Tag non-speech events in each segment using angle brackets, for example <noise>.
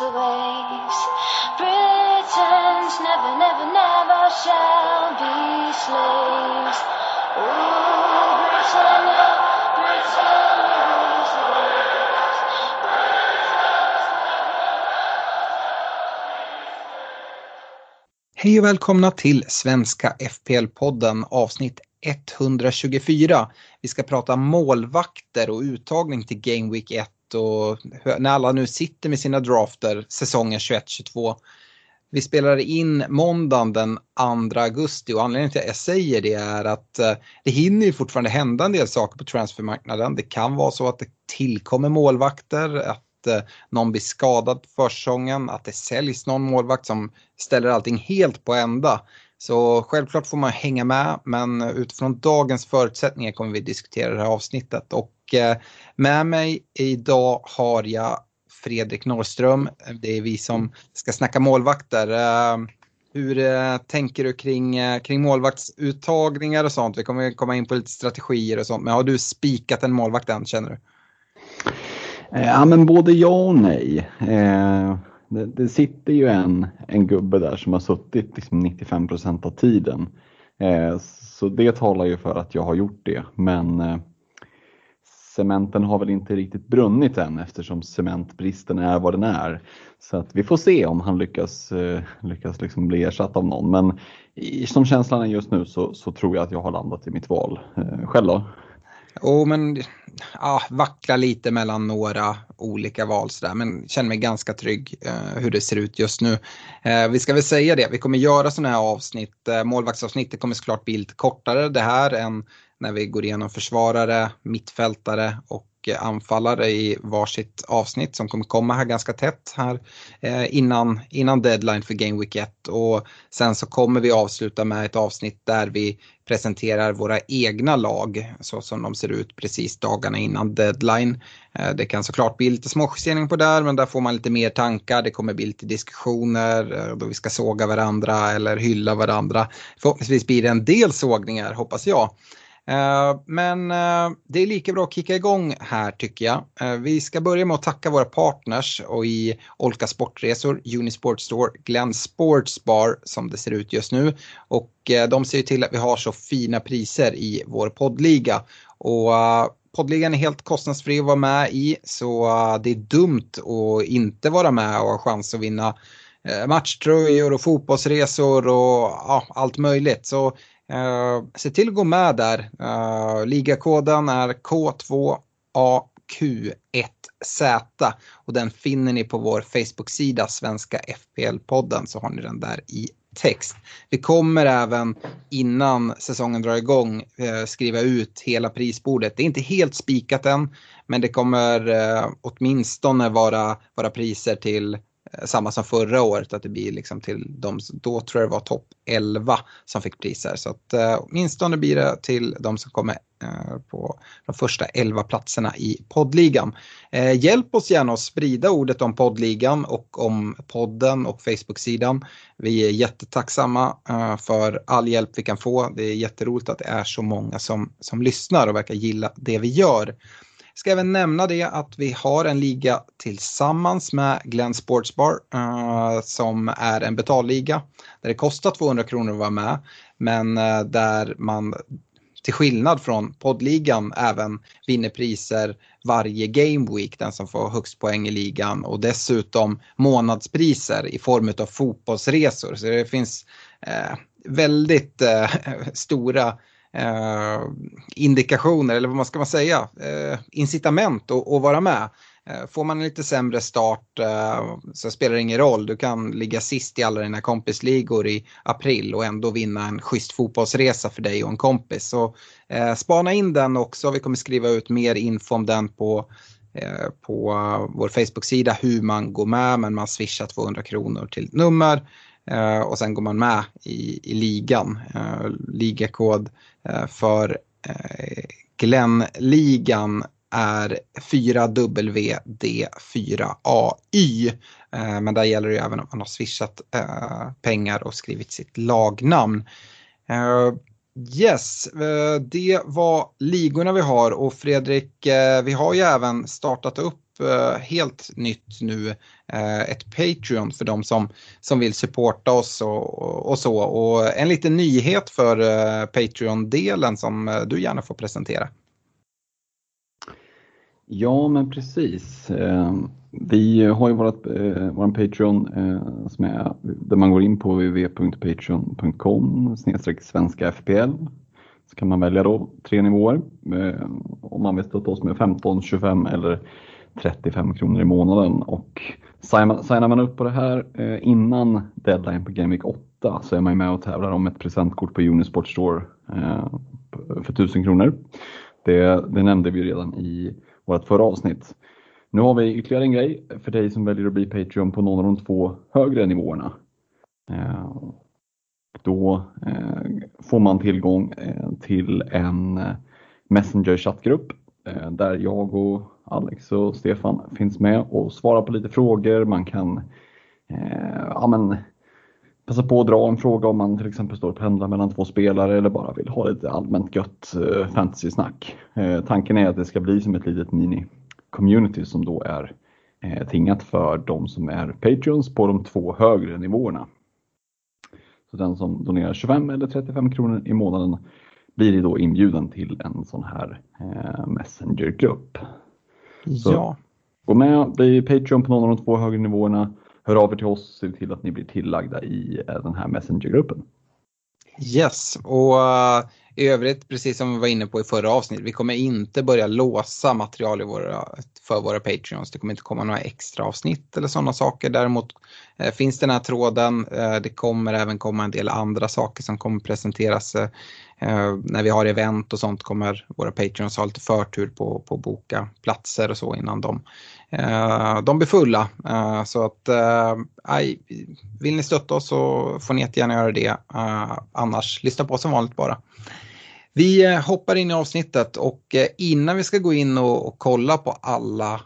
Rules the waves. Britons never, never, never shall be slaves. Ooh, Britannia, Britannia rules the waves. Hej och välkomna till Svenska FPL-podden avsnitt 124. Vi ska prata målvakter och uttagning till Game Week 1 och när alla nu sitter med sina drafter säsongen 21-22. Vi spelar in måndagen den 2 augusti och anledningen till att jag säger det är att eh, det hinner ju fortfarande hända en del saker på transfermarknaden. Det kan vara så att det tillkommer målvakter, att eh, någon blir skadad på försäsongen, att det säljs någon målvakt som ställer allting helt på ända. Så självklart får man hänga med men utifrån dagens förutsättningar kommer vi diskutera det här avsnittet. Och Eh, med mig idag har jag Fredrik Norrström. Det är vi som ska snacka målvakter. Eh, hur eh, tänker du kring, kring målvaktsuttagningar och sånt? Vi kommer komma in på lite strategier och sånt. Men har du spikat en målvakt än känner du? Ja, men både ja och nej. Det, det sitter ju en, en gubbe där som har suttit liksom 95 procent av tiden. Så det talar ju för att jag har gjort det. Men eh, cementen har väl inte riktigt brunnit än eftersom cementbristen är vad den är. Så att vi får se om han lyckas, eh, lyckas liksom bli ersatt av någon. Men som känslan är just nu så, så tror jag att jag har landat i mitt val. Eh, själv då? Jo, men ja, vacklar lite mellan några olika val sådär, men känner mig ganska trygg eh, hur det ser ut just nu. Eh, vi ska väl säga det, vi kommer göra sådana här avsnitt, eh, målvaktsavsnitt, det kommer såklart bli lite kortare det här än när vi går igenom försvarare, mittfältare och eh, anfallare i varsitt avsnitt som kommer komma här ganska tätt här eh, innan, innan deadline för Game Week 1 och sen så kommer vi avsluta med ett avsnitt där vi presenterar våra egna lag så som de ser ut precis dagarna innan deadline. Eh, det kan såklart bli lite småjustering på där men där får man lite mer tankar. Det kommer bli lite diskussioner då vi ska såga varandra eller hylla varandra. Förhoppningsvis blir det en del sågningar hoppas jag. Eh, men eh, det är lika bra att kicka igång här tycker jag. Eh, vi ska börja med att tacka våra partners och i Olka Sportresor, Unisport Store, Glenn Sports Bar som det ser ut just nu. Och de ser ju till att vi har så fina priser i vår poddliga. Och poddligan är helt kostnadsfri att vara med i så det är dumt att inte vara med och ha chans att vinna matchtröjor och fotbollsresor och ja, allt möjligt. Så Uh, se till att gå med där. Uh, ligakoden är K2AQ1Z och den finner ni på vår Facebook-sida Svenska FPL-podden så har ni den där i text. Vi kommer även innan säsongen drar igång eh, skriva ut hela prisbordet. Det är inte helt spikat än men det kommer åtminstone vara, vara priser till Eh, samma som förra året, att det blir liksom till de, då tror jag det var topp 11 som fick priser. Så att eh, åtminstone blir det till de som kommer eh, på de första 11 platserna i poddligan. Eh, hjälp oss gärna att sprida ordet om poddligan och om podden och Facebook-sidan. Vi är jättetacksamma eh, för all hjälp vi kan få. Det är jätteroligt att det är så många som, som lyssnar och verkar gilla det vi gör. Ska även nämna det att vi har en liga tillsammans med Glenn Sportsbar uh, eh, som är en betalliga där det kostar 200 kronor att vara med men uh, där man till skillnad från poddligan även vinner priser varje game week, den som får högst poäng i ligan och dessutom månadspriser i form av fotbollsresor. Så det finns eh, väldigt eh, <laughs> stora eh, indikationer, eller vad ska man säga, eh, incitament att, att vara med. Eh, får man en lite sämre start eh, så spelar det ingen roll. Du kan ligga sist i alla dina kompisligor i april och ändå vinna en schysst fotbollsresa för dig och en kompis. Så eh, spana in den också. Vi kommer skriva ut mer info om den på eh, på vår Facebook-sida hur man går med men man swishar 200 kronor till nummer Eh, och sen går man med i, i ligan. Eh, ligakod eh, för Glenn-ligan är 4WD4AY. Men där gäller det även om man har swishat pengar och skrivit sitt lagnamn. Yes, det var ligorna vi har och Fredrik, vi har ju även startat upp helt nytt nu Eh, ett Patreon för de som, som vill supporta oss och, och så. Och en liten nyhet för eh, Patreon-delen som eh, du gärna får presentera. Ja, men precis. Vi har ju vårt, vår Patreon som är, där man går in på www.patreon.com svenska FPL. Så kan man välja då tre nivåer om man vill stötta oss med 15, 25 eller 35 kronor i månaden. Och signar man upp på det här eh, innan deadline på Game Week 8 så är man med och tävlar om ett presentkort på Unisport Store eh, för 1000 kronor. Det, det nämnde vi redan i vårt förra avsnitt. Nu har vi ytterligare en grej för dig som väljer att bli Patreon på någon av de två högre nivåerna. Eh, då får man tillgång till en Messenger chattgrupp Eh, där jag och Alex och Stefan finns med och svarar på lite frågor. Man kan eh, ja, men, passa på att dra en fråga om man till exempel står och pendlar mellan två spelare eller bara vill ha lite allmänt gött eh, fantasy-snack. Eh, tanken är att det ska bli som ett litet mini-community som då är eh, tingat för de som är Patreons på de två högre nivåerna. Så den som donerar 25 eller 35 kronor i månaden blir då inbjuden till en sån här eh, Messenger-grupp. Ja. Gå med, bli Patreon på någon av de två högre nivåerna hör av er till oss och se till att ni blir tillagda i eh, den här Messenger-gruppen. Yes, och uh, i övrigt, precis som vi var inne på i förra avsnittet, vi kommer inte börja låsa material i våra, för våra Patreons. Det kommer inte komma några extra avsnitt eller sådana saker. Däremot eh, finns den här tråden. Eh, det kommer även komma en del andra saker som kommer presenteras. Eh, när vi har event och sånt kommer våra Patreons ha lite förtur på, på att boka platser och så innan de Eh, de blir fulla. Eh, så att eh, vill ni stötta oss så får ni jättegärna göra det. Eh, annars lyssna på som vanligt bara. Vi eh, hoppar in i avsnittet och eh, innan vi ska gå in och, och kolla på alla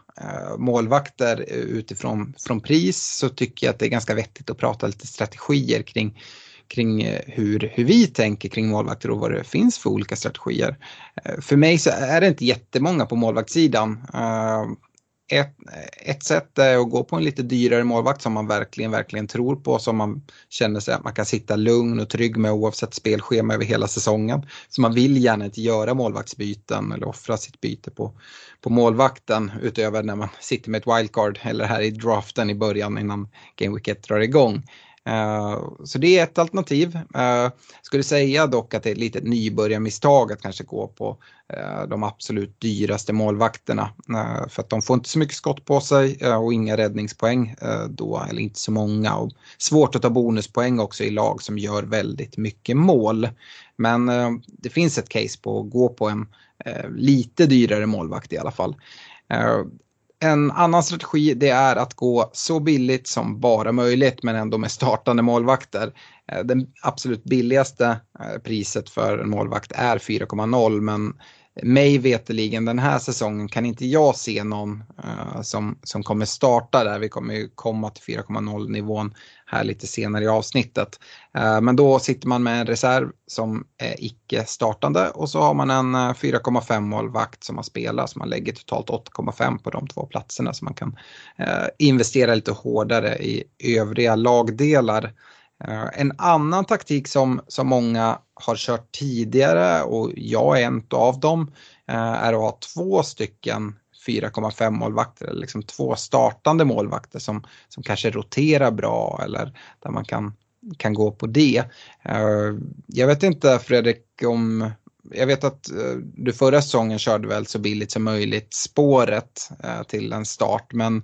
målvakter utifrån från pris så tycker jag att det är ganska vettigt att prata lite strategier kring kring eh, hur, hur vi tänker kring målvakter och vad det finns för olika strategier. Eh, för mig så är det inte jättemånga på målvaktssidan eh, ett, ett sätt är att gå på en lite dyrare målvakt som man verkligen, verkligen tror på, som man känner sig att man kan sitta lugn och trygg med oavsett spelschema över hela säsongen. Så man vill gärna inte göra målvaktsbyten eller offra sitt byte på, på målvakten utöver när man sitter med ett wildcard eller här i draften i början innan Game Week 1 drar igång. Eh, så det är ett alternativ. Uh, skulle säga dock att det är ett litet nybörjarmisstag att kanske gå på uh, de absolut dyraste målvakterna. Uh, för att de får inte så mycket skott på sig och inga räddningspoäng då, eller inte så många. Och svårt att ta bonuspoäng också i lag som gör väldigt mycket mål. Men det finns ett case på att gå på en lite dyrare målvakt i alla fall. En annan strategi det är att gå så billigt som bara möjligt men ändå med startande målvakter. Eh, det absolut billigaste eh, priset för en målvakt är 4,0 men mig veteligen den här säsongen kan inte jag se någon uh, som, som kommer starta där. Vi kommer ju komma till 4,0 nivån här lite senare i avsnittet. Eh, men då sitter man med en reserv som är icke startande och så har man en eh, 4,5 målvakt som man spelar så man lägger totalt 8,5 på de två platserna så man kan eh, investera lite hårdare i övriga lagdelar. En annan taktik som, som många har kört tidigare och jag är en av dem är att ha två stycken 4,5 målvakter, eller liksom två startande målvakter som, som kanske roterar bra eller där man kan, kan gå på det. Uh, jag vet inte Fredrik om jag vet att du förra säsongen körde väl så billigt som möjligt spåret till en start men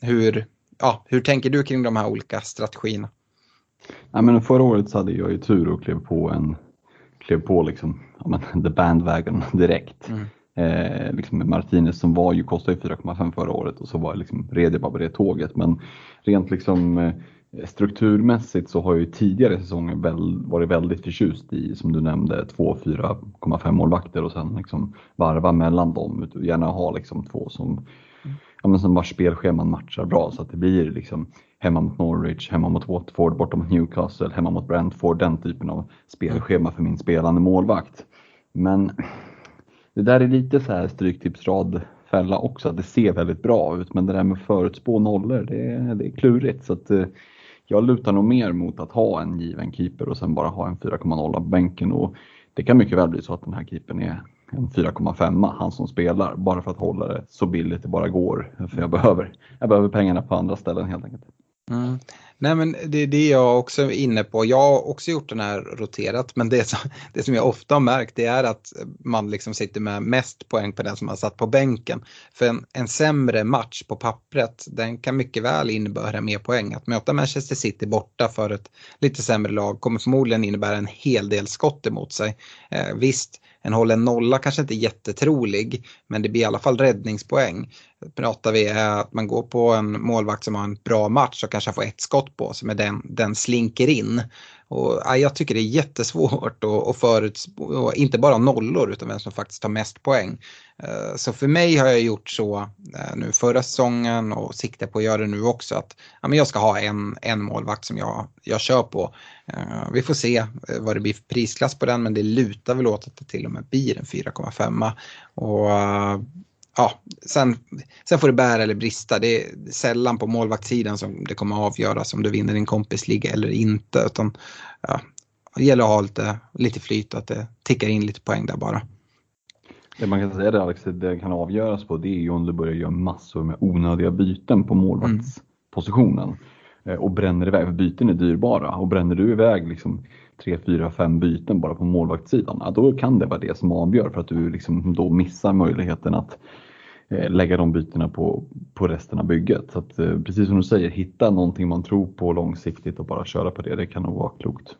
hur, ja, hur tänker du kring de här olika strategierna? Ja, men förra året så hade jag ju tur och klev på en klev på liksom, ja, men, <laughs> the bandwagon direkt. Mm. Eh, liksom Martinez som var ju kostade 4,5 förra året och så var liksom, red jag bara på det tåget. Men rent liksom eh, strukturmässigt så har jag ju tidigare säsonger väl, varit väldigt förtjust i, som du nämnde, två 4,5 målvakter och sen liksom varva mellan dem. Gärna ha liksom två som, ja, men som vars spelscheman matchar bra så att det blir liksom hemma mot Norwich, hemma mot Watford, borta mot Newcastle, hemma mot Brentford, den typen av spelschema för min spelande målvakt. Men det där är lite så här stryktipsrad fälla också, att det ser väldigt bra ut men det där med att förutspå nollor, det, är, det är klurigt. Så att, eh, jag lutar nog mer mot att ha en given keeper och sen bara ha en 4,0 på bänken. Och det kan mycket väl bli så att den här keepern är en 4,5 han som spelar, bara för att hålla det så billigt det bara går. För jag behöver, jag behöver pengarna på andra ställen helt enkelt. Mm. Nej men det är det jag också är inne på. Jag har också gjort den här roterat men det som, <laughs> det som jag ofta har märkt det är att man liksom sitter med mest poäng på den som man satt på bänken. För en, en sämre match på pappret den kan mycket väl innebära mer poäng. Att möta Manchester City borta för ett lite sämre lag kommer förmodligen innebära en hel del skott emot sig. Eh, visst, en hållen nolla kanske inte är jättetrolig men det blir i alla fall räddningspoäng. Pratar vi eh, att man går på en målvakt som har en bra match och kanske får ett skott på sig men den, den slinker in. Och, ja, jag tycker det är jättesvårt att, förutspå, inte bara nollor utan vem som faktiskt tar mest poäng. Eh, så för mig har jag gjort så eh, nu förra säsongen och siktar på att göra det nu också att ja, men jag ska ha en, en målvakt som jag, jag kör på. Eh, vi får se vad det blir för prisklass på den men det lutar väl åt att det till och med blir en 4,5. Och ja, sen, sen får det bära eller brista. Det är sällan på målvaktssidan som det kommer avgöras om du vinner din kompisliga eller inte. Utan, ja, det gäller att ha lite, lite flyt, att det tickar in lite poäng där bara. Det man kan säga det Alex, det kan avgöras på det är ju om du börjar göra massor med onödiga byten på målvaktspositionen. Mm. Och bränner iväg, för byten är dyrbara. Och bränner du iväg liksom 3, 4, 5 byten bara på målvaktssidan, ja, då kan det vara det som avgör för att du liksom då missar möjligheten att eh, lägga de bytena på, på resten av bygget. Så att, eh, precis som du säger, hitta någonting man tror på långsiktigt och bara köra på det, det kan nog vara klokt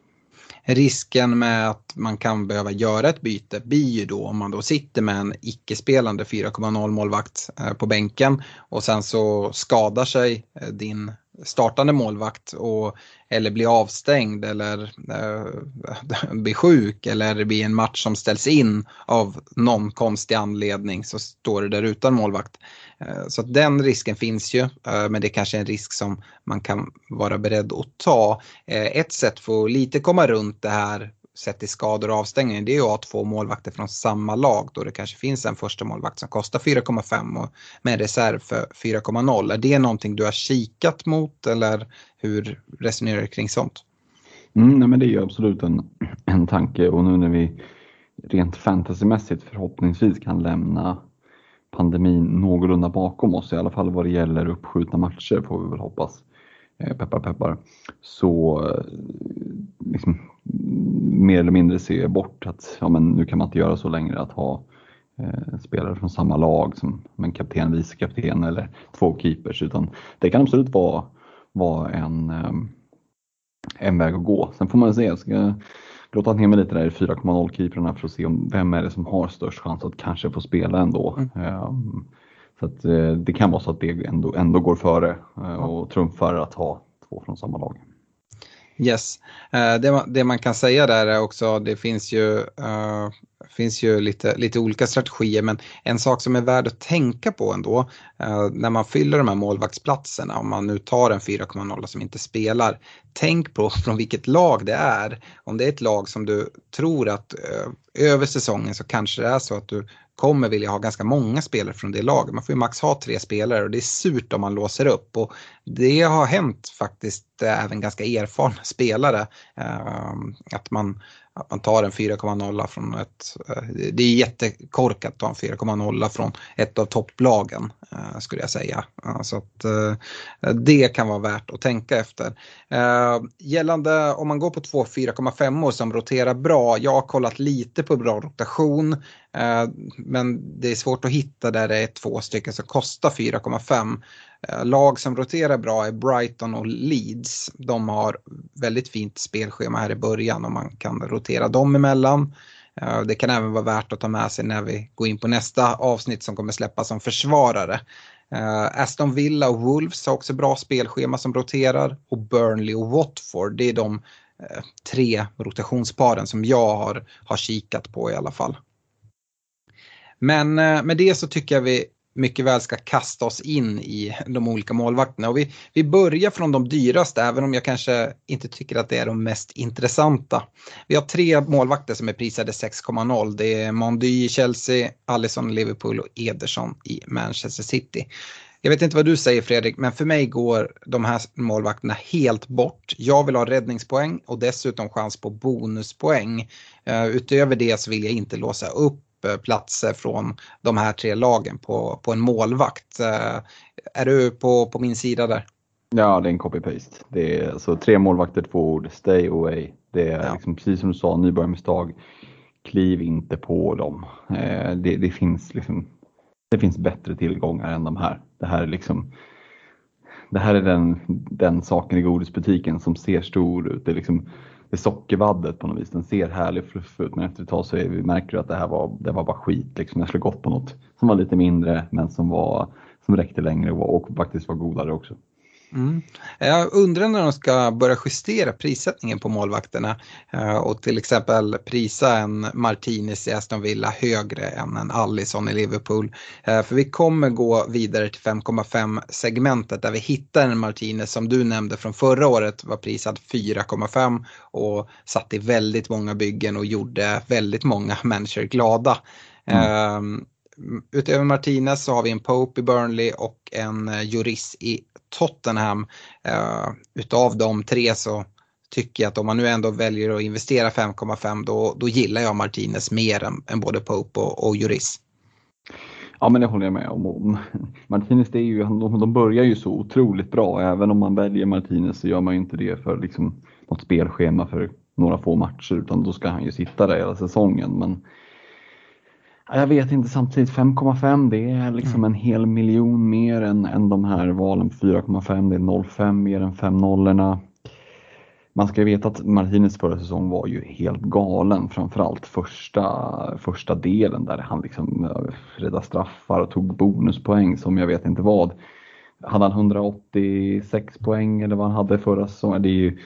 risken med att man kan behöva göra ett byte blir ju då om man då sitter med en icke-spelande 4,0 målvakt eh, på bänken och sen så skadar sig eh, din startande målvakt och, eller bli avstängd eller eh, <laughs> bli sjuk eller bli en match som ställs in av någon konstig anledning så står du där utan målvakt. Eh, så den risken finns ju, eh, men det är kanske är en risk som man kan vara beredd att ta. Eh, ett sätt för att lite komma runt det här sett till skador och avstängning det är ju att ha två målvakter från samma lag då det kanske finns en första målvakt som kostar 4,5 och med reserv för 4,0. Är det någonting du har kikat mot eller hur resonerar du kring sånt? Mm, nej, men det är ju absolut en, en tanke och nu när vi rent fantasymässigt förhoppningsvis kan lämna pandemin någorlunda bakom oss, i alla fall vad det gäller uppskjutna matcher får vi väl hoppas. Eh, peppar peppar. Så eh, liksom, mer eller mindre ser jag bort att ja, men nu kan man inte göra så längre att ha eh, spelare från samma lag som en kapten, vice kapten eller två keepers utan det kan absolut vara, vara en, eh, en väg att gå. Sen får man se, jag ska grotta ner mig lite där i 4,0 keeprarna för att se om vem är det som har störst chans att kanske få spela ändå. Mm. Um, så att, eh, det kan vara så att det ändå, ändå går före eh, och trumfar att ha två från samma lag. Yes, det, det, man kan säga där är också, det finns ju, det finns ju lite, lite olika strategier men en sak som är värd att tänka på ändå eh, när man fyller de här målvaktsplatserna, om man nu tar en 4,0 som inte spelar, tänk på <laughs> från vilket lag det är. Om det är ett lag som du tror att eh, över säsongen så kanske det är så att du kommer vilja ha ganska många spelare från det laget. Man får ju max ha tre spelare och det är surt om man låser upp. Och det har hänt faktiskt även ganska erfarna spelare. Eh, att man att man tar en 4,0 från ett, eh, det är jättekorkat att ta en 4,0 från ett av topplagen eh, skulle jag säga. Så att eh, det kan vara värt att tänka efter. Gällande om man går på två 4,5 som roterar bra, jag har kollat lite på bra rotation men det är svårt att hitta där det är två stycken som kostar 4,5. Eh, lag som roterar bra är Brighton och Leeds. De har väldigt fint spelschema här i början och man kan rotera dem emellan. Eh, det kan även vara värt att ta med sig när vi går in på nästa avsnitt som kommer släppas som försvarare. Eh, Aston Villa och Wolves har också bra spelschema som roterar och Burnley och Watford det är de tre rotationsparen som jag har, har kikat på i alla fall. Men med det så tycker jag vi mycket väl ska kasta oss in i de olika målvakterna. Och vi, vi börjar från de dyraste, även om jag kanske inte tycker att det är de mest intressanta. Vi har tre målvakter som är prisade 6,0. Det är Mondy i Chelsea, Alisson i Liverpool och Ederson i Manchester City. Jag vet inte vad du säger Fredrik, men för mig går de här målvakterna helt bort. Jag vill ha räddningspoäng och dessutom chans på bonuspoäng. Eh, utöver det så vill jag inte låsa upp platser från de här tre lagen på, på en målvakt. Eh, är du på, på min sida där? Ja, det är en copy-paste. Det är alltså tre målvakter, två ord, stay away. Det är ja. liksom, precis som du sa, nybörjarmisstag. Kliv inte på dem. Eh, det, det, finns liksom, det finns bättre tillgångar än de här. Det här är liksom det här är den, den saken i godisbutiken som ser stor ut. Det är liksom det sockervaddet på något vis. Den ser härlig fluff ut men efter ett tag så vi märker du att det här var, det var bara skit. Liksom. Jag skulle gått på något som var lite mindre men som, var, som räckte längre och, och faktiskt var godare också. Mm. Jag undrar när de ska börja justera prissättningen på målvakterna eh, och till exempel prisa en Martinez i Aston Villa högre än en Allison i Liverpool. Eh, för vi kommer gå vidare till 5,5 segmentet där vi hittar en Martinez som du nämnde från förra året var prisad 4,5 och satt i väldigt många byggen och gjorde väldigt många <laughs> människor glada. Mm. Utöver Martinez så har vi en Pope i Burnley och en eh, Juris i Tottenham. Uh, utav de tre så tycker jag att om man nu ändå väljer att investera 5,5 då, då gillar jag Martinez mer än, än både Pope och, och Juris. Ja men det håller jag med om. Martinez det är ju, de, de börjar ju så otroligt bra. Även om man väljer Martinez så gör man ju inte det för liksom något spelschema för några få matcher utan då ska han ju sitta där hela säsongen. Men jag vet inte samtidigt, 5,5 det är liksom mm. en hel miljon mer än, än de här valen 4,5, det är 0,5 mer än 5 nollorna. Man ska veta att Martinez förra säsong var ju helt galen, framförallt första, första delen där han liksom räddade straffar och tog bonuspoäng som jag vet inte vad. Hade han 186 poäng eller vad han hade förra säsongen? Det är ju,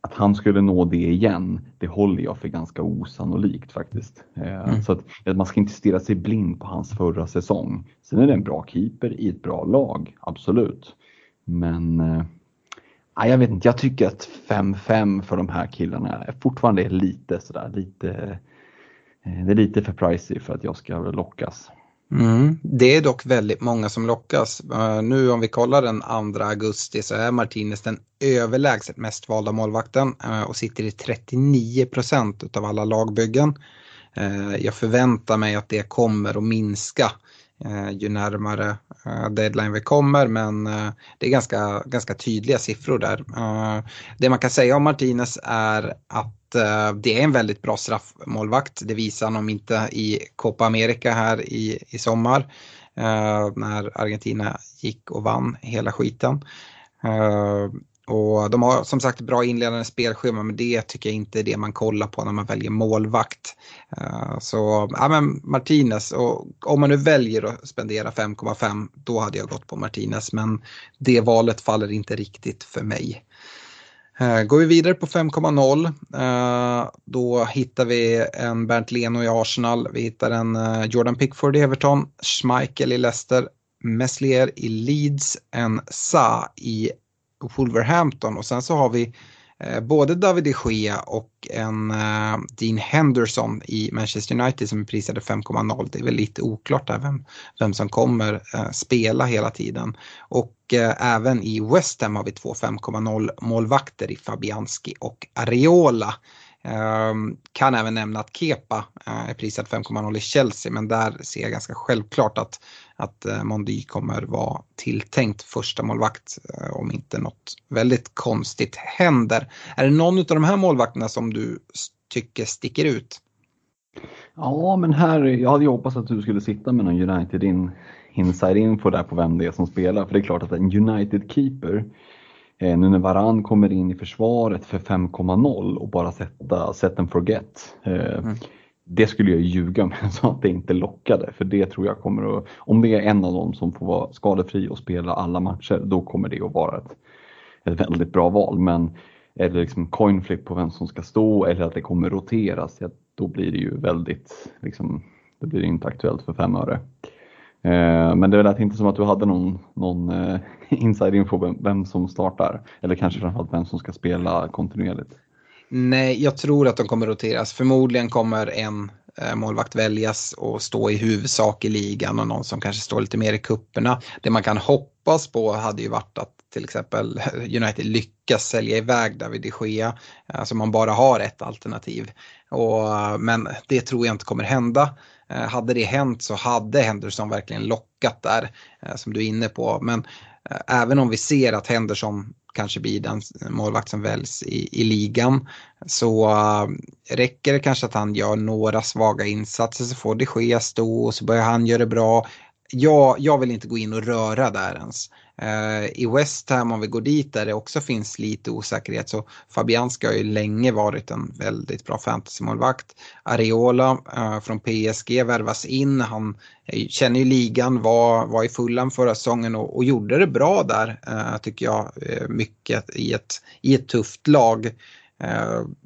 att han skulle nå det igen, det håller jag för ganska osannolikt faktiskt. Eh, mm. Så att, man ska inte stirra sig blind på hans förra säsong. Sen är det en bra keeper i ett bra lag, absolut. Men äh, jag vet inte, jag tycker att 5-5 för de här killarna fortfarande är lite sådär, lite, eh, det är lite för pricey för att jag ska lockas. Mm. Det är dock väldigt många som lockas. Uh, nu om vi kollar den 2 augusti så är Martinez den överlägset mest valda målvakten uh, och sitter i 39 procent av alla lagbyggen. Uh, jag förväntar mig att det kommer att minska ju närmare deadline vi kommer men det är ganska, ganska tydliga siffror där. Det man kan säga om Martinez är att eh, det är en väldigt bra straffmålvakt. Det visar han om inte i Copa America här i, i sommar. eh, när Argentina gick och vann hela skiten. Eh, och de har som sagt bra inledande spelschema men det tycker jag inte är det man kollar på när man väljer målvakt. Eh, så ja, men Martinez, och om man nu väljer att spendera 5,5 då hade jag gått på Martinez men det valet faller inte riktigt för mig. Eh, går vi vidare på 5,0 eh, då hittar vi en Bernt Leno i Arsenal, vi hittar en eh, Jordan Pickford i Everton, Schmeichel i Leicester, Meslier i Leeds, en Sa i Wolverhampton. Och sen så har vi eh, Eh, både David de Gea och en eh, Dean Henderson i Manchester United som är prisade 5,0. Det är väl lite oklart där vem, vem som kommer eh, spela hela tiden. Och eh, även i West Ham har vi två 5,0 målvakter i Fabianski och Areola. Um, kan även nämna att Kepa uh, är prisad 5,0 i Chelsea men där ser jag ganska självklart att, att uh, Mondy kommer vara tilltänkt första målvakt uh, om inte något väldigt konstigt händer. Är det någon av de här målvakterna som du tycker sticker ut? Ja, men här, jag hade ju hoppats att du skulle sitta med någon United in, inside info där på vem det är som spelar. För det är klart att en United keeper Eh, nu när Varann kommer in i försvaret för 5,0 och bara sätta set and forget. Eh, mm. Det skulle jag ljuga om <laughs> jag sa att det inte lockade för det tror jag kommer att, om det är en av dem som får vara skadefri och spela alla matcher, då kommer det att vara ett, ett väldigt bra val. Men är det liksom coin flip på vem som ska stå eller att det kommer roteras, ja, då blir det ju väldigt, liksom, det blir inte aktuellt för fem öre. Eh, men det lät inte som att du hade någon, någon eh, <laughs> inside info vem, vem som startar. Eller kanske framförallt vem som ska spela kontinuerligt. Nej, jag tror att de kommer roteras. Förmodligen kommer en eh, målvakt väljas och stå i huvudsak i ligan och någon som kanske står lite mer i kupperna. Det man kan hoppas på hade ju varit att till exempel <laughs> United lyckas sälja iväg David de Gea. Alltså man bara har ett alternativ. Och, eh, men det tror jag inte kommer hända. Hade det hänt så hade Henderson verkligen lockat där som du är inne på. Men även om vi ser att Henderson kanske blir den målvakt som väljs i, i ligan så eh, räcker det kanske att han gör några svaga insatser så får det ske stå och så börjar han göra det bra. Jag, jag vill inte gå in och röra där ens. Eh, I West Ham om vi går dit där det också finns lite osäkerhet så Fabianski har ju länge varit en väldigt bra fantasymålvakt. Areola uh, från PSG värvas in, han eh, känner ju ligan, var, var i fullan förra säsongen och, och gjorde det bra där uh, tycker jag mycket i ett, i ett tufft lag.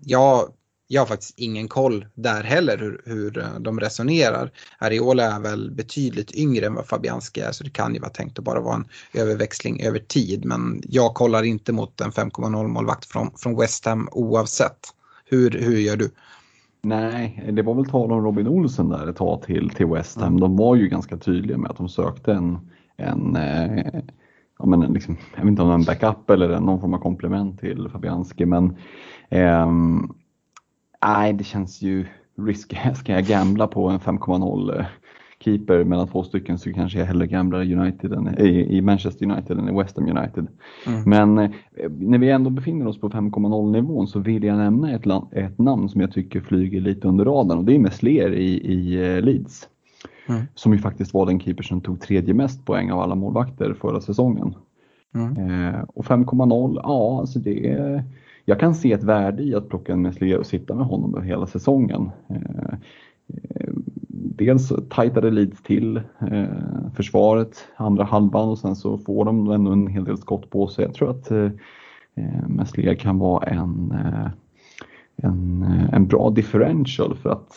jag jag har faktiskt ingen koll där heller hur, hur eh, de resonerar. Ariola är väl betydligt yngre än vad Fabianski är så det kan ju vara tänkt att bara vara en överväxling över tid. Men jag kollar inte mot en 5,0 målvakt från, från West Ham oavsett. Hur, hur gör du? Nej, det var väl tal om Robin Olsen där ett tag till, till West Ham. Mm. De var ju ganska tydliga med att de sökte en, en eh, ja, men liksom, jag vet inte om det är en backup eller någon form av komplement till Fabianski. Men eh, nej, det känns ju risky. <laughs> Ska jag gambla på en 5,0 eh, keeper mellan två stycken så kanske jag hellre gamblar United än, i, i Manchester United än i West Ham United. Mm. Men eh, när vi ändå befinner oss på 5,0 nivån så vill jag nämna ett, ett, namn som jag tycker flyger lite under radarn och det är Meslier i, i eh, Leeds. Mm. Som ju faktiskt var den keeper som tog tredje mest poäng av alla målvakter förra säsongen. Mm. Eh, och 5,0, ja alltså det är jag kan se ett värde i att plocka en Meslier och sitta med honom hela säsongen. Eh, eh, dels tajtade Leeds till eh, försvaret andra halvan och sen så får de ändå en hel del skott på sig. Jag tror att Meslier kan vara en, en, en bra differential för att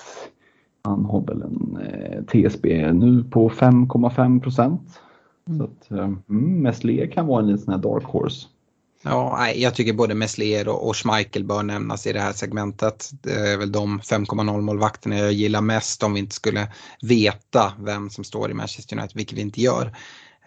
han har väl en TSB nu på 5,5 procent. Mm. Så att mm, Meslier kan vara en liten sån här dark horse. Ja, jag tycker både Meslier och, Schmeichel bör nämnas i det här segmentet. Det är väl de 5,0 målvakterna jag gillar mest om vi inte skulle veta vem som står i Manchester United, vilket vi inte gör.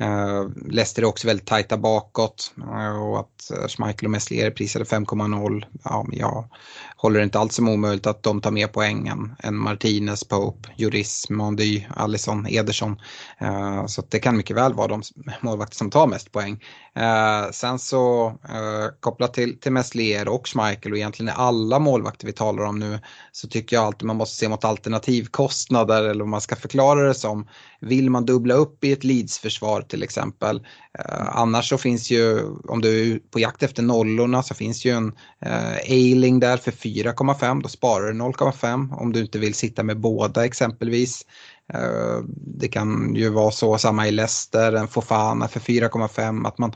Uh, Leicester är också väldigt tajta bakåt uh, och att Schmeichel och Meslier är prisade 5,0. Ja, men jag håller det inte alls som omöjligt att de tar mer poäng än, än Martinez, Pope, Juris, Mondy, Allison, Ederson. Uh, så det kan mycket väl vara de målvakter som tar mest poäng. Uh, sen så uh, kopplat till, till Meslier och Schmeichel och egentligen alla målvakter vi talar om nu så tycker jag alltid man måste se mot alternativkostnader eller vad man ska förklara det som. Vill man dubbla upp i ett Leeds-försvar till exempel. Uh, annars så finns ju, om du är på jakt efter nollorna så finns ju en uh, Ailing där för 4,5. Då sparar du 0,5 om du inte vill sitta med båda exempelvis. Uh, det kan ju vara så, samma i Leicester, en Fofana för 4,5. Att man,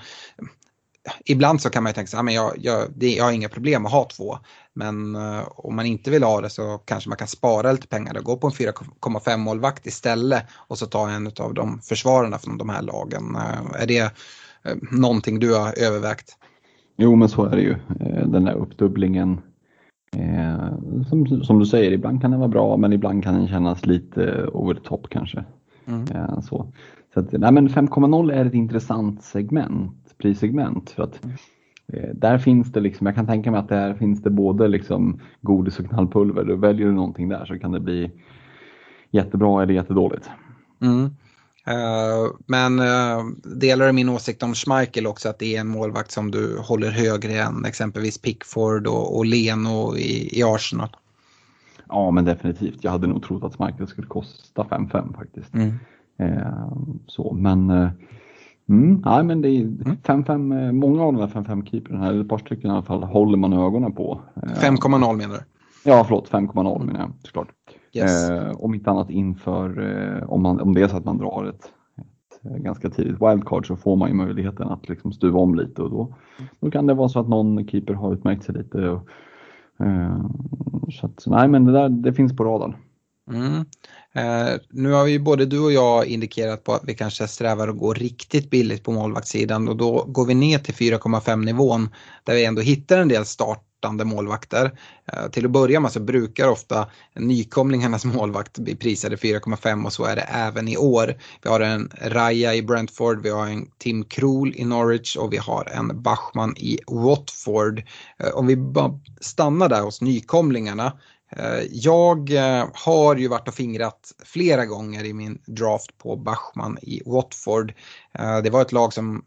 ibland så kan man ju tänka så här, men jag, jag, det, jag har inga problem att ha två. Men uh, om man inte vill ha det så kanske man kan spara lite pengar och gå på en 4,5 målvakt istället och så ta en av de försvararna från de här lagen. Uh, är det uh, någonting du har övervägt? Jo men så är det ju. Eh, den där uppdubblingen. Eh, som, som du säger, ibland kan den vara bra men ibland kan den kännas lite over the top kanske. Mm. Eh, så så att, nej, men 5,0 är ett intressant segment, prissegment. För att, mm. eh, där finns det liksom, jag kan tänka mig att där finns det både liksom godis och knallpulver. Du väljer du någonting där så kan det bli jättebra eller jättedåligt. Mm. Uh, men uh, delar du min åsikt om Schmeichel också att det är en målvakt som du håller högre än exempelvis Pickford och, och Leno i, i Arsenal? Ja men definitivt. Jag hade nog trott att Schmeichel skulle kosta 5-5 faktiskt. Mm. Uh, så men Mm, nej, men det är 5-5, många av de här 5-5 keeperna, eller ett par stycken i alla fall, håller man ögonen på. 5,0 menar du? Ja, förlåt, 5,0 menar jag såklart. Yes. Eh, om inte annat inför, eh, om, man, om det är så att man drar ett, ett eh, ganska tidigt wildcard så får man ju möjligheten att liksom stuva om lite och då, då kan det vara så att någon keeper har utmärkt sig lite. Och, eh, så att, nej men det där det finns på radarn. Mm. Eh, nu har ju både du och jag indikerat på att vi kanske strävar att gå riktigt billigt på målvaktssidan och då går vi ner till 4,5 nivån där vi ändå hittar en del startande målvakter. Eh, till att börja med så brukar ofta nykomlingarnas <laughs> målvakt bli prisade 4,5 och så är det även i år. Vi har en Raya i Brentford, vi har en Tim Krul i Norwich och vi har en Bachman i Watford. Eh, om vi bara stannar där hos nykomlingarna Eh, Eh, jag eh, har ju varit och fingrat flera gånger i min draft på Bachman i Watford. Eh, det var ett lag som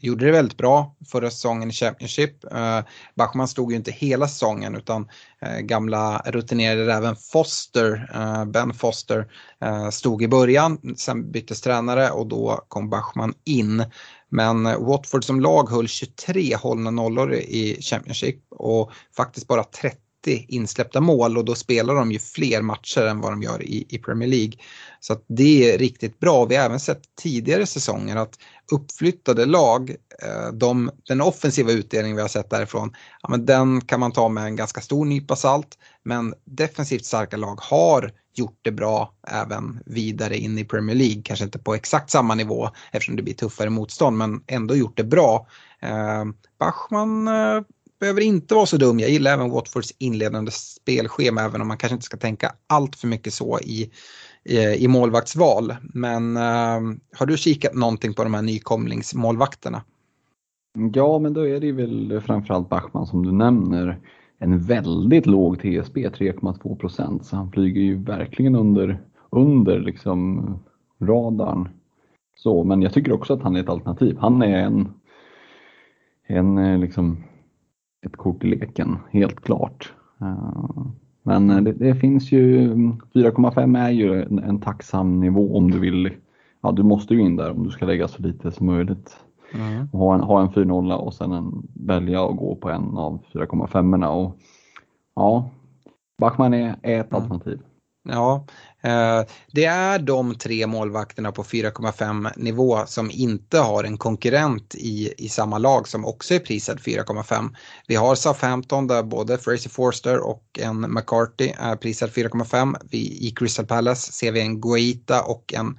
gjorde det väldigt bra förra säsongen i Championship. Bachman stod ju inte hela säsongen utan gamla rutinerade även Foster, Ben Foster, stod i början. Sen byttes tränare och då kom Bachman in. Men Watford som lag höll 23 hållna nollor i Championship och faktiskt bara 30 30 insläppta mål och då spelar de ju fler matcher än vad de gör i, i Premier League. Så att det är riktigt bra. Vi har även sett tidigare säsonger att uppflyttade lag, eh, de, den offensiva utdelningen vi har sett därifrån, ja, men den kan man ta med en ganska stor nypa salt. Men defensivt starka lag har gjort det bra även vidare in i Premier League. Kanske inte på exakt samma nivå eftersom det blir tuffare motstånd men ändå gjort det bra. Eh, Bachmann eh, behöver inte vara så dum. Jag gillar även Watfords inledande spelschema även om man kanske inte ska tänka allt för mycket så i, i, i målvaktsval. Men uh, har du kikat någonting på de här nykomlingsmålvakterna? Ja, men då är det väl framförallt Bachmann som du nämner. En väldigt låg TSB, 3,2 procent, så han flyger ju verkligen under, under liksom radarn. Så, men jag tycker också att han är ett alternativ. Han är en, en eh, liksom ett kort i leken, helt klart. Eh, men det, det finns ju, 4,5 är ju en, en tacksam nivå om du vill, ja du måste ju in där om du ska lägga så lite som möjligt. Mm. Ha en, ha en 4-0 och sen en, välja att gå på en av 4,5 och ja, Bachmann är, är ett mm. alternativ. Ja, eh, det är de tre målvakterna på 4,5 nivå som inte har en konkurrent i, i samma lag som också är prisad 4,5. Vi har Southampton där både Fraser Forster och en McCarthy är prisad 4,5. I Crystal Palace ser vi en Guaita och en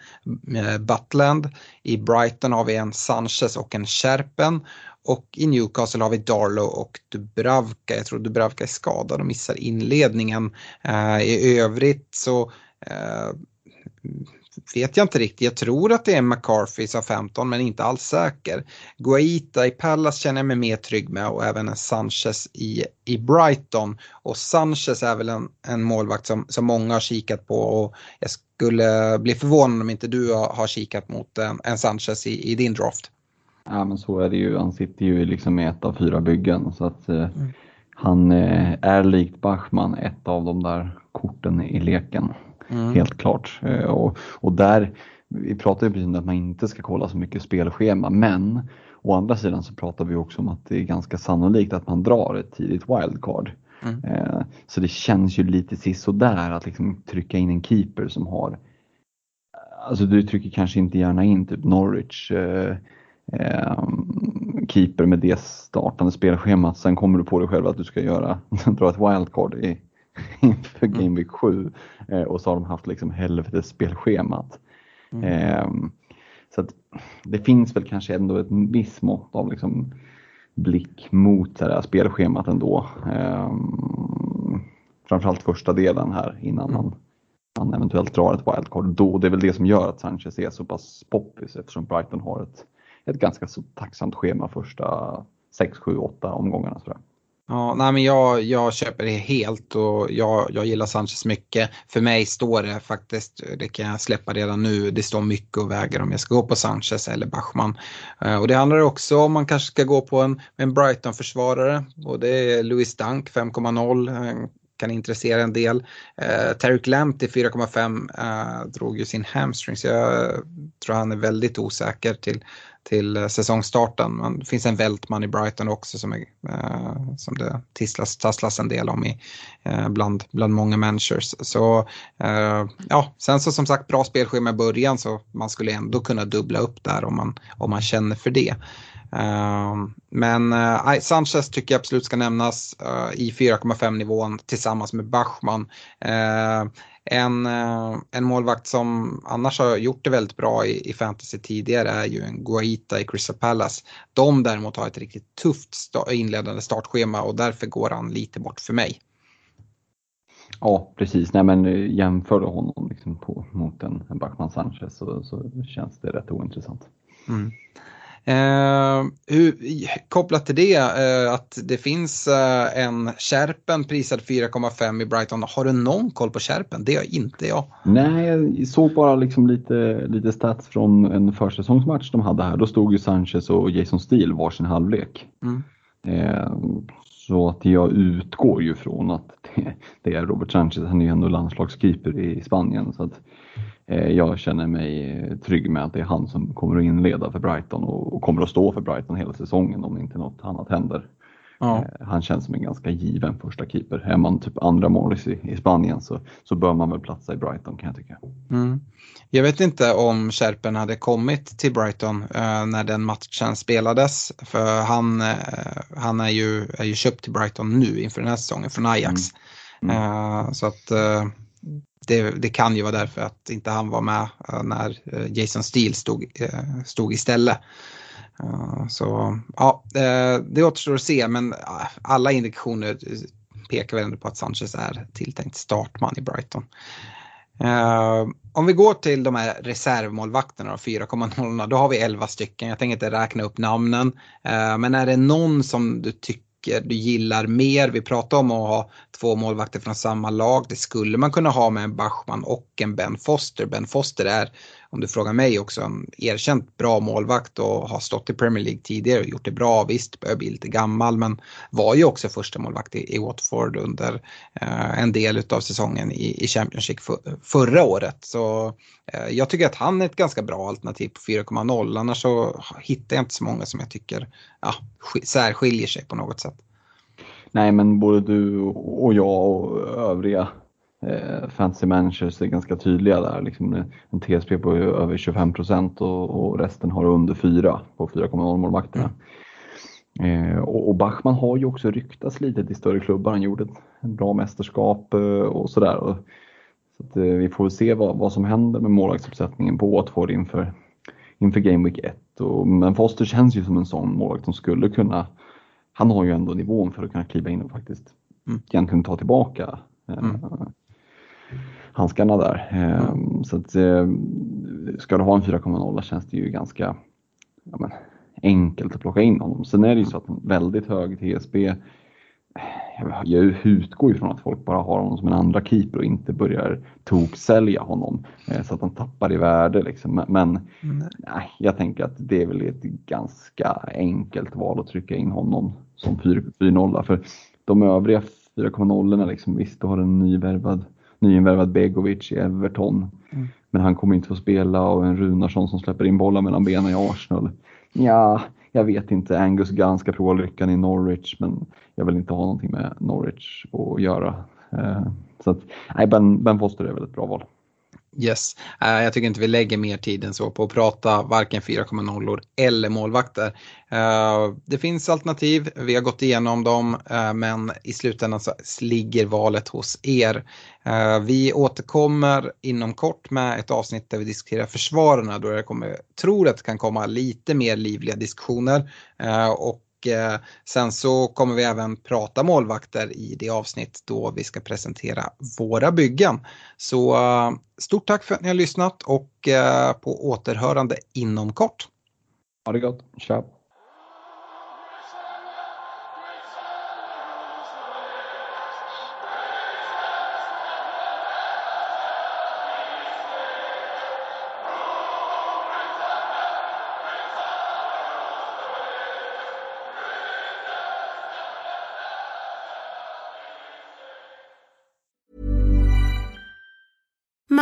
eh, Butland. I Brighton har vi en Sanchez och en Scherpen. Och i Newcastle har vi Darlow och Dubravka. Jag tror Dubravka är skadad och missar inledningen. Eh, I övrigt så eh, vet jag inte riktigt. Jag tror att det är McCarthy som 15 men inte alls säker. Guaita i Pallas känner jag mig mer trygg med och även Sanchez i, i Brighton. Och Sanchez är väl en, en målvakt som, som många har kikat på och jag skulle bli förvånad om inte du har, har kikat mot en, en Sanchez i, i din draft. Ja men så är det ju. Han sitter ju liksom i ett av fyra byggen så att eh, mm. han eh, är likt Bachmann ett av de där korten i leken. Mm. Helt klart. Eh, och, och där, vi pratar ju precis om att man inte ska kolla så mycket spelschema men å andra sidan så pratar vi också om att det är ganska sannolikt att man drar ett tidigt wildcard. Mm. Så det känns ju lite sisådär att liksom trycka in en keeper som har Alltså du trycker kanske inte gärna in typ Norwich eh, keeper med det startande spelschemat. Sen kommer du på dig själv att du ska göra, <laughs> dra ett wildcard i, <laughs> inför mm. Game Week 7 eh, och så har de haft liksom helvetes spelschemat. Mm. Eh, så att det finns väl kanske ändå ett viss mått av liksom blick mot det här spelschemat ändå. Um, framförallt första delen här innan mm. han, han eventuellt drar ett wildcard. Då, det är väl det som gör att Sanchez är så pass poppis eftersom Brighton har ett, ett ganska så tacksamt schema första 6, 7, 8 omgångarna. Sådär. Ja, nej men jag, jag köper det helt och jag, jag gillar Sanchez mycket. För mig står det faktiskt, det kan jag släppa redan nu, det står mycket och väger om jag ska gå på Sanchez eller Bachman. Eh, och det handlar också om man kanske ska gå på en, en Brighton-försvarare och det är Louis Dunk 5,0 kan intressera en del. Uh, Tarek till 4,5 uh, drog ju sin hamstring så jag tror han är väldigt osäker till till eh, säsongstarten. Men det finns en Weltman i Brighton också som, är, eh, som det tisslas, tasslas en del om i, eh, bland, bland många managers. Så eh, ja, sen så som sagt bra spelschema i början så man skulle ändå kunna dubbla upp där om man, om man känner för det. Eh, men eh, Sanchez tycker jag absolut ska nämnas i 4,5 nivån tillsammans med Bachmann. En, eh, en målvakt som annars har gjort det väldigt bra i, i fantasy tidigare är ju en Guaita i Crystal Palace. De däremot har ett riktigt tufft sta inledande startschema och därför går han lite bort för mig. Ja precis, Nej, men eh, jämför du honom liksom på, mot en, en Bachman Sanchez så, så känns det rätt ointressant. Mm. Eh, hur, kopplat till det, eh, att det finns eh, en Kärpen prisad 4,5 i Brighton. Har du någon koll på Kärpen? Det har inte jag. Nej, jag såg bara liksom lite, lite stats från en försäsongsmatch de hade här. Då stod ju Sanchez och Jason Steele varsin halvlek. Mm. Eh, så att jag utgår ju från att det, <laughs> det är Robert Sanchez. Han är ju ändå landslagskeeper i Spanien. Så att jag känner mig trygg med att det är han som kommer att inleda för Brighton och kommer att stå för Brighton hela säsongen om inte något annat händer. Ja. Eh, han känns som en ganska given första keeper. Är man typ andra Morris i, i Spanien så, så bör man väl platsa i Brighton kan jag tycka. Mm. Jag vet inte om Kärpen hade kommit till Brighton uh, när den matchen spelades. För han, uh, han är, ju, är ju köpt till Brighton nu inför den här säsongen från Ajax. Mm. Mm. Uh, så att det, det, kan ju vara därför att inte han var med eh, när eh, Jason Steele stod, eh, stod istället. Så ja, det återstår att se men alla indikationer pekar väl ändå på att Sanchez är tilltänkt startman i Brighton. om vi går till de här reservmålvakterna, 4,0, då har vi 11 stycken. Jag tänker inte räkna upp namnen. men är det någon som du tycker du gillar mer. Vi pratar om att ha två målvakter från samma lag. Det skulle man kunna ha med en Bachman och en Ben Foster. Ben Foster är, om du frågar mig, också en erkänt bra målvakt och har stått i Premier League tidigare och gjort det bra. Visst, börjar bli lite gammal men var ju också första målvakt i, i Watford under eh, en del av säsongen i, i Championship för, förra året. Så eh, jag tycker att han är ett ganska bra alternativ på 4,0. Annars så hittar jag inte så många som jag tycker ja, särskiljer sig på något sätt. Nej, men både du och jag och övriga eh, fantasy managers är ganska tydliga där. Liksom en TSP på över 25 procent och, och, resten har under 4 på 4,0 målvakterna. Eh, och, och, Bachmann har ju också ryktats lite till större klubbar. Han gjorde ett, bra mästerskap eh, och sådär. Så att, eh, vi får se vad, vad som händer med målvaktsuppsättningen på Watford inför, inför Game Week 1. Och, men Foster känns ju som en sån målvakt som skulle kunna han har ju ändå nivån för att kunna kliva in och faktiskt mm. egentligen ta tillbaka eh, mm. Handskarna där. Mm. Så att, eh, ska du ha en 4,0 känns det ju ganska ja, men, enkelt att plocka in honom. Sen är det ju så att en väldigt hög TSB jag utgår ifrån att folk bara har honom som en andra keeper och inte börjar toksälja honom eh, så att han tappar i värde. Liksom. Men mm. nej, jag tänker att det är väl ett ganska enkelt val att trycka in honom som 4-0. För de övriga 4,0 liksom, visst du har en nyvärvad, nyinvärvad Begovic i Everton. Mm. Men han kommer inte få spela och en Runarsson som släpper in bollar mellan benen i Arsenal. Ja, jag vet inte. Angus Gunn ska prova lyckan i Norwich men jag vill inte ha någonting med Norwich att göra. Eh, så att, nej, ben, ben Foster är väl ett bra val. Yes, uh, jag tycker inte vi lägger mer tid än så på att prata varken 4,0 eller målvakter. Uh, det finns alternativ, vi har gått igenom dem, uh, men i slutändan så ligger valet hos er. vi återkommer inom kort med ett avsnitt där vi diskuterar försvararna då jag kommer, tror att det kan komma lite mer livliga diskussioner. och Eh, sen så kommer vi även prata målvakter i det avsnitt då vi ska presentera våra byggen. Så eh, stort tack för att ni har lyssnat och eh, på återhörande inom kort. Ha det gott, tja!